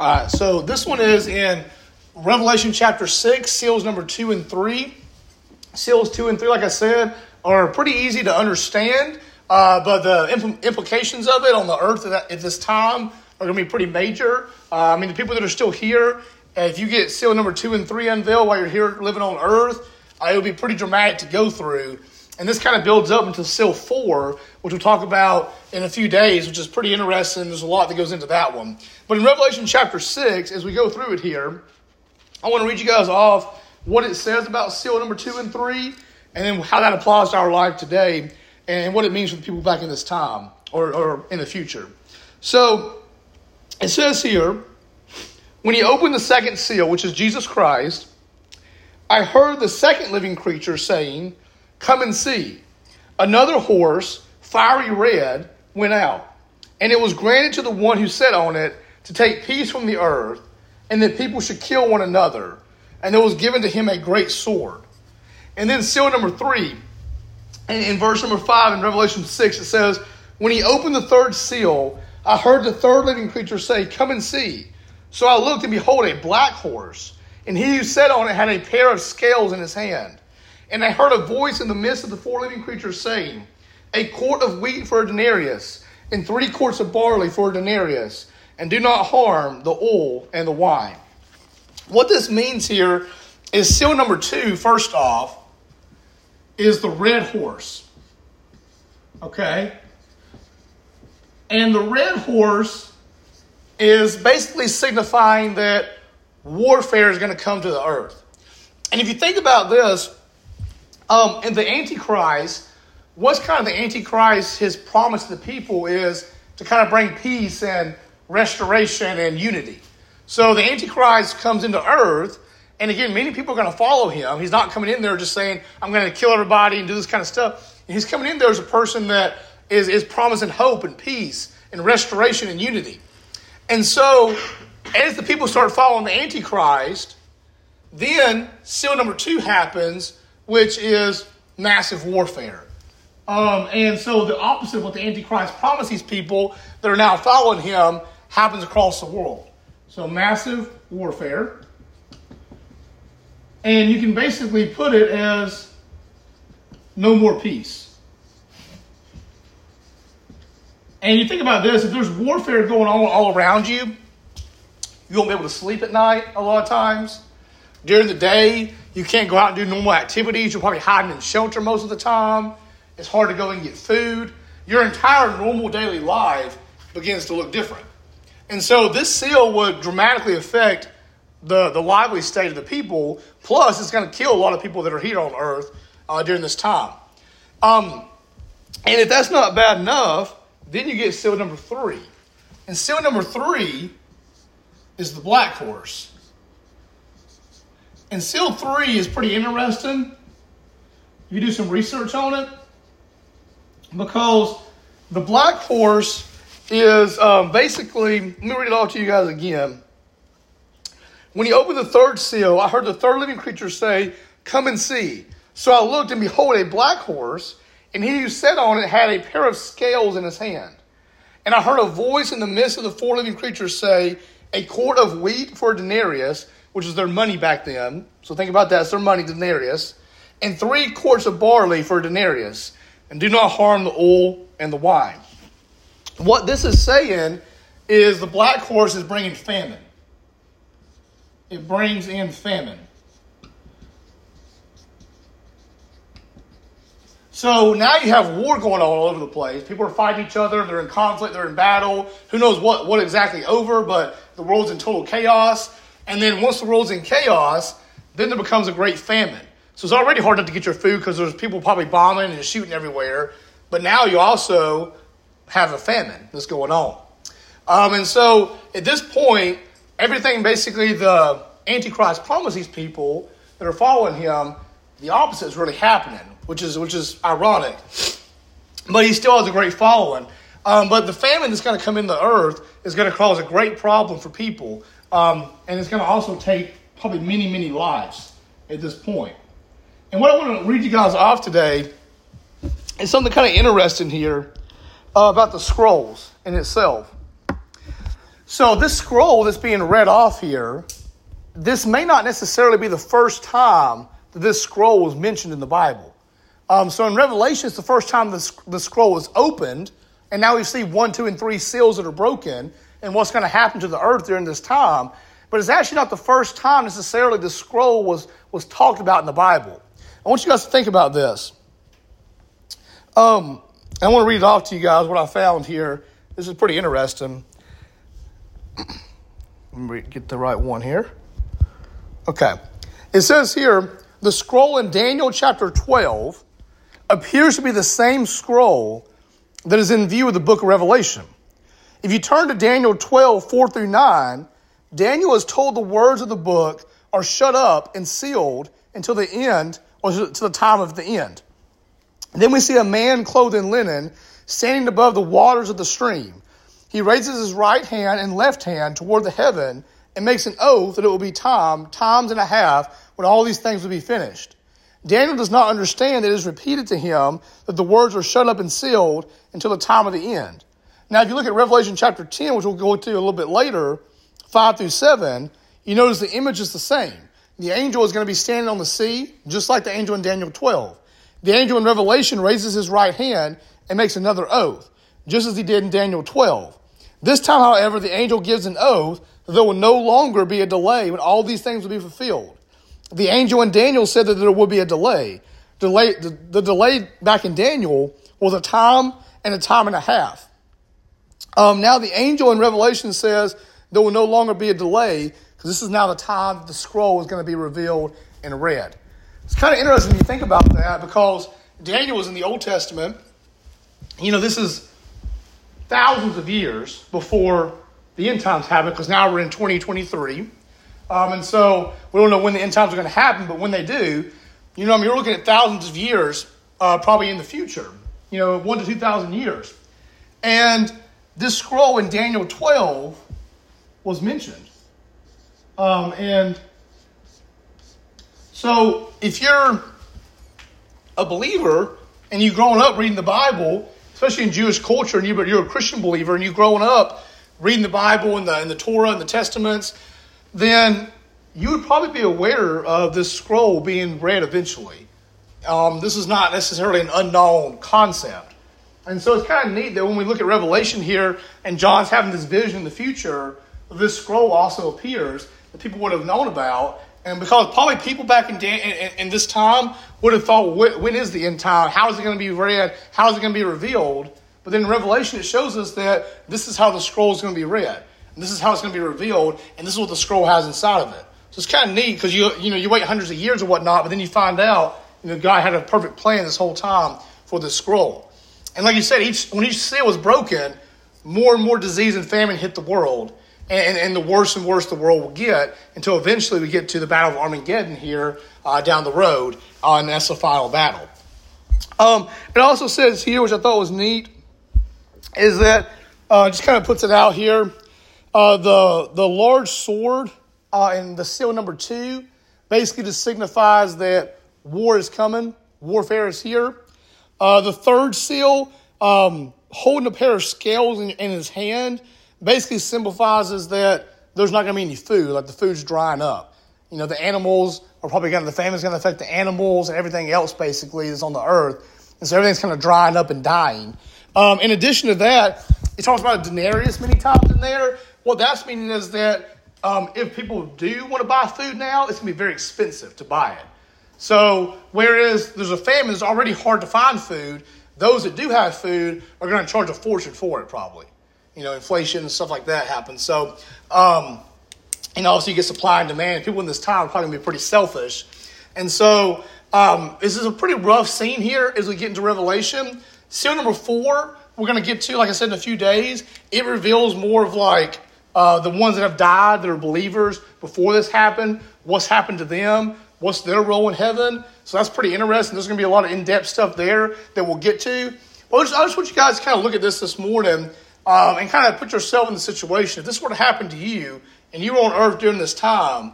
All right, so this one is in Revelation chapter 6, seals number 2 and 3. Seals 2 and 3, like I said, are pretty easy to understand, uh, but the impl- implications of it on the earth at, at this time are going to be pretty major. Uh, I mean, the people that are still here, if you get seal number 2 and 3 unveiled while you're here living on earth, uh, it'll be pretty dramatic to go through. And this kind of builds up into seal 4, which we'll talk about in a few days, which is pretty interesting. There's a lot that goes into that one. But in Revelation chapter 6, as we go through it here, I want to read you guys off what it says about seal number two and three, and then how that applies to our life today, and what it means for the people back in this time or, or in the future. So it says here, when he opened the second seal, which is Jesus Christ, I heard the second living creature saying, Come and see. Another horse, fiery red, went out, and it was granted to the one who sat on it to take peace from the earth and that people should kill one another. And there was given to him a great sword. And then seal number three, and in verse number five in Revelation 6, it says, When he opened the third seal, I heard the third living creature say, Come and see. So I looked, and behold, a black horse. And he who sat on it had a pair of scales in his hand. And I heard a voice in the midst of the four living creatures saying, A quart of wheat for a denarius, and three quarts of barley for a denarius and do not harm the oil and the wine. What this means here is seal number two, first off, is the red horse. Okay? And the red horse is basically signifying that warfare is going to come to the earth. And if you think about this, um, in the Antichrist, what's kind of the Antichrist, his promise to the people is to kind of bring peace and restoration and unity. So the Antichrist comes into earth, and again, many people are going to follow him. He's not coming in there just saying, I'm going to kill everybody and do this kind of stuff. He's coming in there as a person that is, is promising hope and peace and restoration and unity. And so, as the people start following the Antichrist, then seal number two happens, which is massive warfare. Um, and so, the opposite of what the Antichrist promises people that are now following him happens across the world. So massive warfare. And you can basically put it as no more peace. And you think about this if there's warfare going on all around you, you won't be able to sleep at night a lot of times. During the day, you can't go out and do normal activities. You're probably hiding in shelter most of the time. It's hard to go and get food. Your entire normal daily life begins to look different. And so this seal would dramatically affect the, the lively state of the people. Plus, it's going to kill a lot of people that are here on earth uh, during this time. Um, and if that's not bad enough, then you get seal number three. And seal number three is the black horse. And seal three is pretty interesting. You do some research on it because the black horse is um, basically, let me read it all to you guys again. When he opened the third seal, I heard the third living creature say, Come and see. So I looked, and behold, a black horse, and he who sat on it had a pair of scales in his hand. And I heard a voice in the midst of the four living creatures say, A quart of wheat for a denarius, which is their money back then. So think about that, it's their money, denarius. And three quarts of barley for a denarius. And do not harm the oil and the wine. What this is saying is the black horse is bringing famine. It brings in famine. So now you have war going on all over the place. People are fighting each other. They're in conflict. They're in battle. Who knows what, what exactly over, but the world's in total chaos. And then once the world's in chaos, then there becomes a great famine. So it's already hard enough to get your food because there's people probably bombing and shooting everywhere. But now you also have a famine that's going on. Um, and so at this point, everything basically the Antichrist promised these people that are following him, the opposite is really happening, which is which is ironic. But he still has a great following. Um, but the famine that's going to come in the earth is going to cause a great problem for people, um, and it's going to also take probably many many lives at this point. And what I want to read you guys off today is something kind of interesting here uh, about the scrolls in itself. So this scroll that's being read off here, this may not necessarily be the first time that this scroll was mentioned in the Bible. Um, so in Revelation, it's the first time the, the scroll was opened, and now we see one, two, and three seals that are broken, and what's going to happen to the earth during this time. But it's actually not the first time necessarily the scroll was, was talked about in the Bible. I want you guys to think about this. Um, I want to read off to you guys what I found here. This is pretty interesting. Let me get the right one here. Okay. It says here the scroll in Daniel chapter 12 appears to be the same scroll that is in view of the book of Revelation. If you turn to Daniel 12, 4 through 9, Daniel is told the words of the book are shut up and sealed until the end, or to the time of the end. And then we see a man clothed in linen standing above the waters of the stream. He raises his right hand and left hand toward the heaven and makes an oath that it will be time, times and a half, when all these things will be finished. Daniel does not understand that it is repeated to him that the words are shut up and sealed until the time of the end. Now, if you look at Revelation chapter 10, which we'll go to a little bit later, 5 through 7, you notice the image is the same. The angel is going to be standing on the sea, just like the angel in Daniel 12. The angel in Revelation raises his right hand and makes another oath, just as he did in Daniel 12. This time, however, the angel gives an oath that there will no longer be a delay when all these things will be fulfilled. The angel in Daniel said that there would be a delay. Delay the, the delay back in Daniel was a time and a time and a half. Um, now, the angel in Revelation says there will no longer be a delay because this is now the time the scroll is going to be revealed and read. It's kind of interesting when you think about that because Daniel was in the Old Testament. You know, this is thousands of years before the end times happen because now we're in 2023. Um, and so we don't know when the end times are going to happen, but when they do, you know, I mean, you're looking at thousands of years uh, probably in the future, you know, one to 2,000 years. And this scroll in Daniel 12 was mentioned. Um, and so if you're a believer and you've grown up reading the Bible, especially in Jewish culture, and you're a Christian believer and you've grown up reading the Bible and the, and the Torah and the Testaments, then you would probably be aware of this scroll being read eventually. Um, this is not necessarily an unknown concept. And so it's kind of neat that when we look at Revelation here and John's having this vision in the future, this scroll also appears that people would have known about. And because probably people back in, in, in this time would have thought, when is the end time? How is it going to be read? How is it going to be revealed? But then in Revelation, it shows us that this is how the scroll is going to be read. And this is how it's going to be revealed. And this is what the scroll has inside of it. So it's kind of neat because you, you, know, you wait hundreds of years or whatnot, but then you find out you know, God had a perfect plan this whole time for this scroll. And like you said, each when each seal was broken, more and more disease and famine hit the world. And, and, the worse and worse the world will get until eventually we get to the Battle of Armageddon here uh, down the road, uh, and that's the final battle. Um, it also says here, which I thought was neat, is that uh, just kind of puts it out here. Uh, the the large sword uh, in the seal number two basically just signifies that war is coming, warfare is here. Uh, the third seal, um, holding a pair of scales in, in his hand, basically symbolizes that there's not going to be any food, like the food's drying up. You know, the animals are probably going to, the famine's going to affect the animals and everything else basically that's on the earth. And so everything's kind of drying up and dying. Um, in addition to that, he talks about a denarius many times in there. What that's meaning is that um, if people do want to buy food now, it's going to be very expensive to buy it. So, whereas there's a famine, it's already hard to find food, those that do have food are going to charge a fortune for it, probably. You know, inflation and stuff like that happens. So, um, and also you get supply and demand. People in this time are probably going to be pretty selfish. And so, um, this is a pretty rough scene here as we get into Revelation. Seal number four, we're going to get to, like I said, in a few days. It reveals more of like uh, the ones that have died that are believers before this happened, what's happened to them, what's their role in heaven. So that's pretty interesting. There's going to be a lot of in depth stuff there that we'll get to. Well, I just, I just want you guys to kind of look at this this morning um, and kind of put yourself in the situation. If this were to happen to you and you were on earth during this time,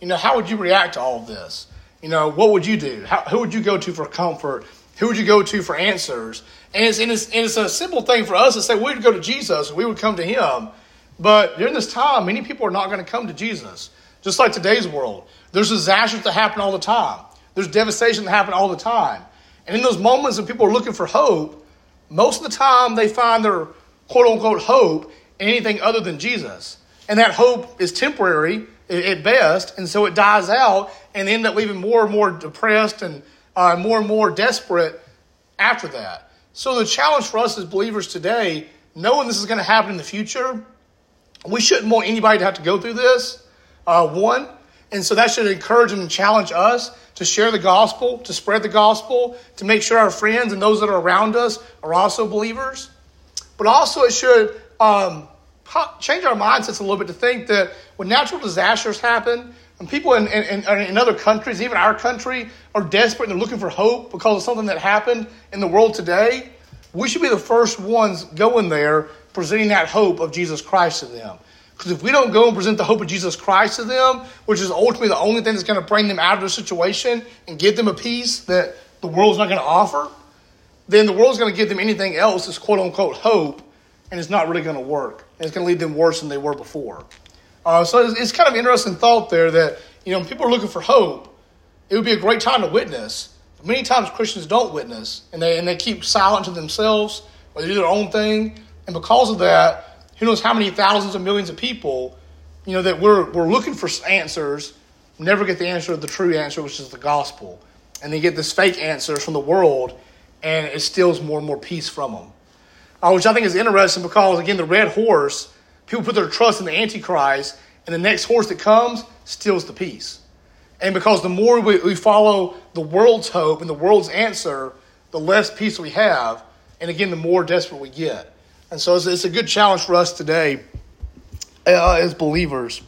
you know, how would you react to all of this? You know, what would you do? How, who would you go to for comfort? Who would you go to for answers? And it's, and it's, and it's a simple thing for us to say we would go to Jesus we would come to him. But during this time, many people are not going to come to Jesus, just like today's world. There's disasters that happen all the time, there's devastation that happen all the time. And in those moments when people are looking for hope, most of the time they find their quote unquote hope in anything other than Jesus. And that hope is temporary at best, and so it dies out, and they end up leaving more and more depressed and uh, more and more desperate after that. So the challenge for us as believers today, knowing this is going to happen in the future, we shouldn't want anybody to have to go through this. Uh, one, and so that should encourage and challenge us to share the gospel, to spread the gospel, to make sure our friends and those that are around us are also believers. But also, it should um, change our mindsets a little bit to think that when natural disasters happen, and people in, in, in, other countries, even our country, are desperate and they're looking for hope because of something that happened in the world today, we should be the first ones going there presenting that hope of Jesus Christ to them. Because if we don't go and present the hope of Jesus Christ to them, which is ultimately the only thing that's going to bring them out of their situation and give them a peace that the world's not going to offer, then the world's going to give them anything else as quote unquote hope, and it's not really going to work. And it's going to leave them worse than they were before. Uh, so it's, it's, kind of an interesting thought there that, you know, people are looking for hope. It would be a great time to witness. Many times Christians don't witness, and they, and they keep silent to themselves, or they do their own thing. And because of that, who knows how many thousands of millions of people, you know, that we're, we're looking for answers, never get the answer, the true answer, which is the gospel. And they get this fake answer from the world, and it steals more and more peace from them. Uh, which I think is interesting because, again, the red horse People put their trust in the Antichrist, and the next horse that comes steals the peace. And because the more we, we follow the world's hope and the world's answer, the less peace we have. And again, the more desperate we get. And so it's, it's a good challenge for us today uh, as believers.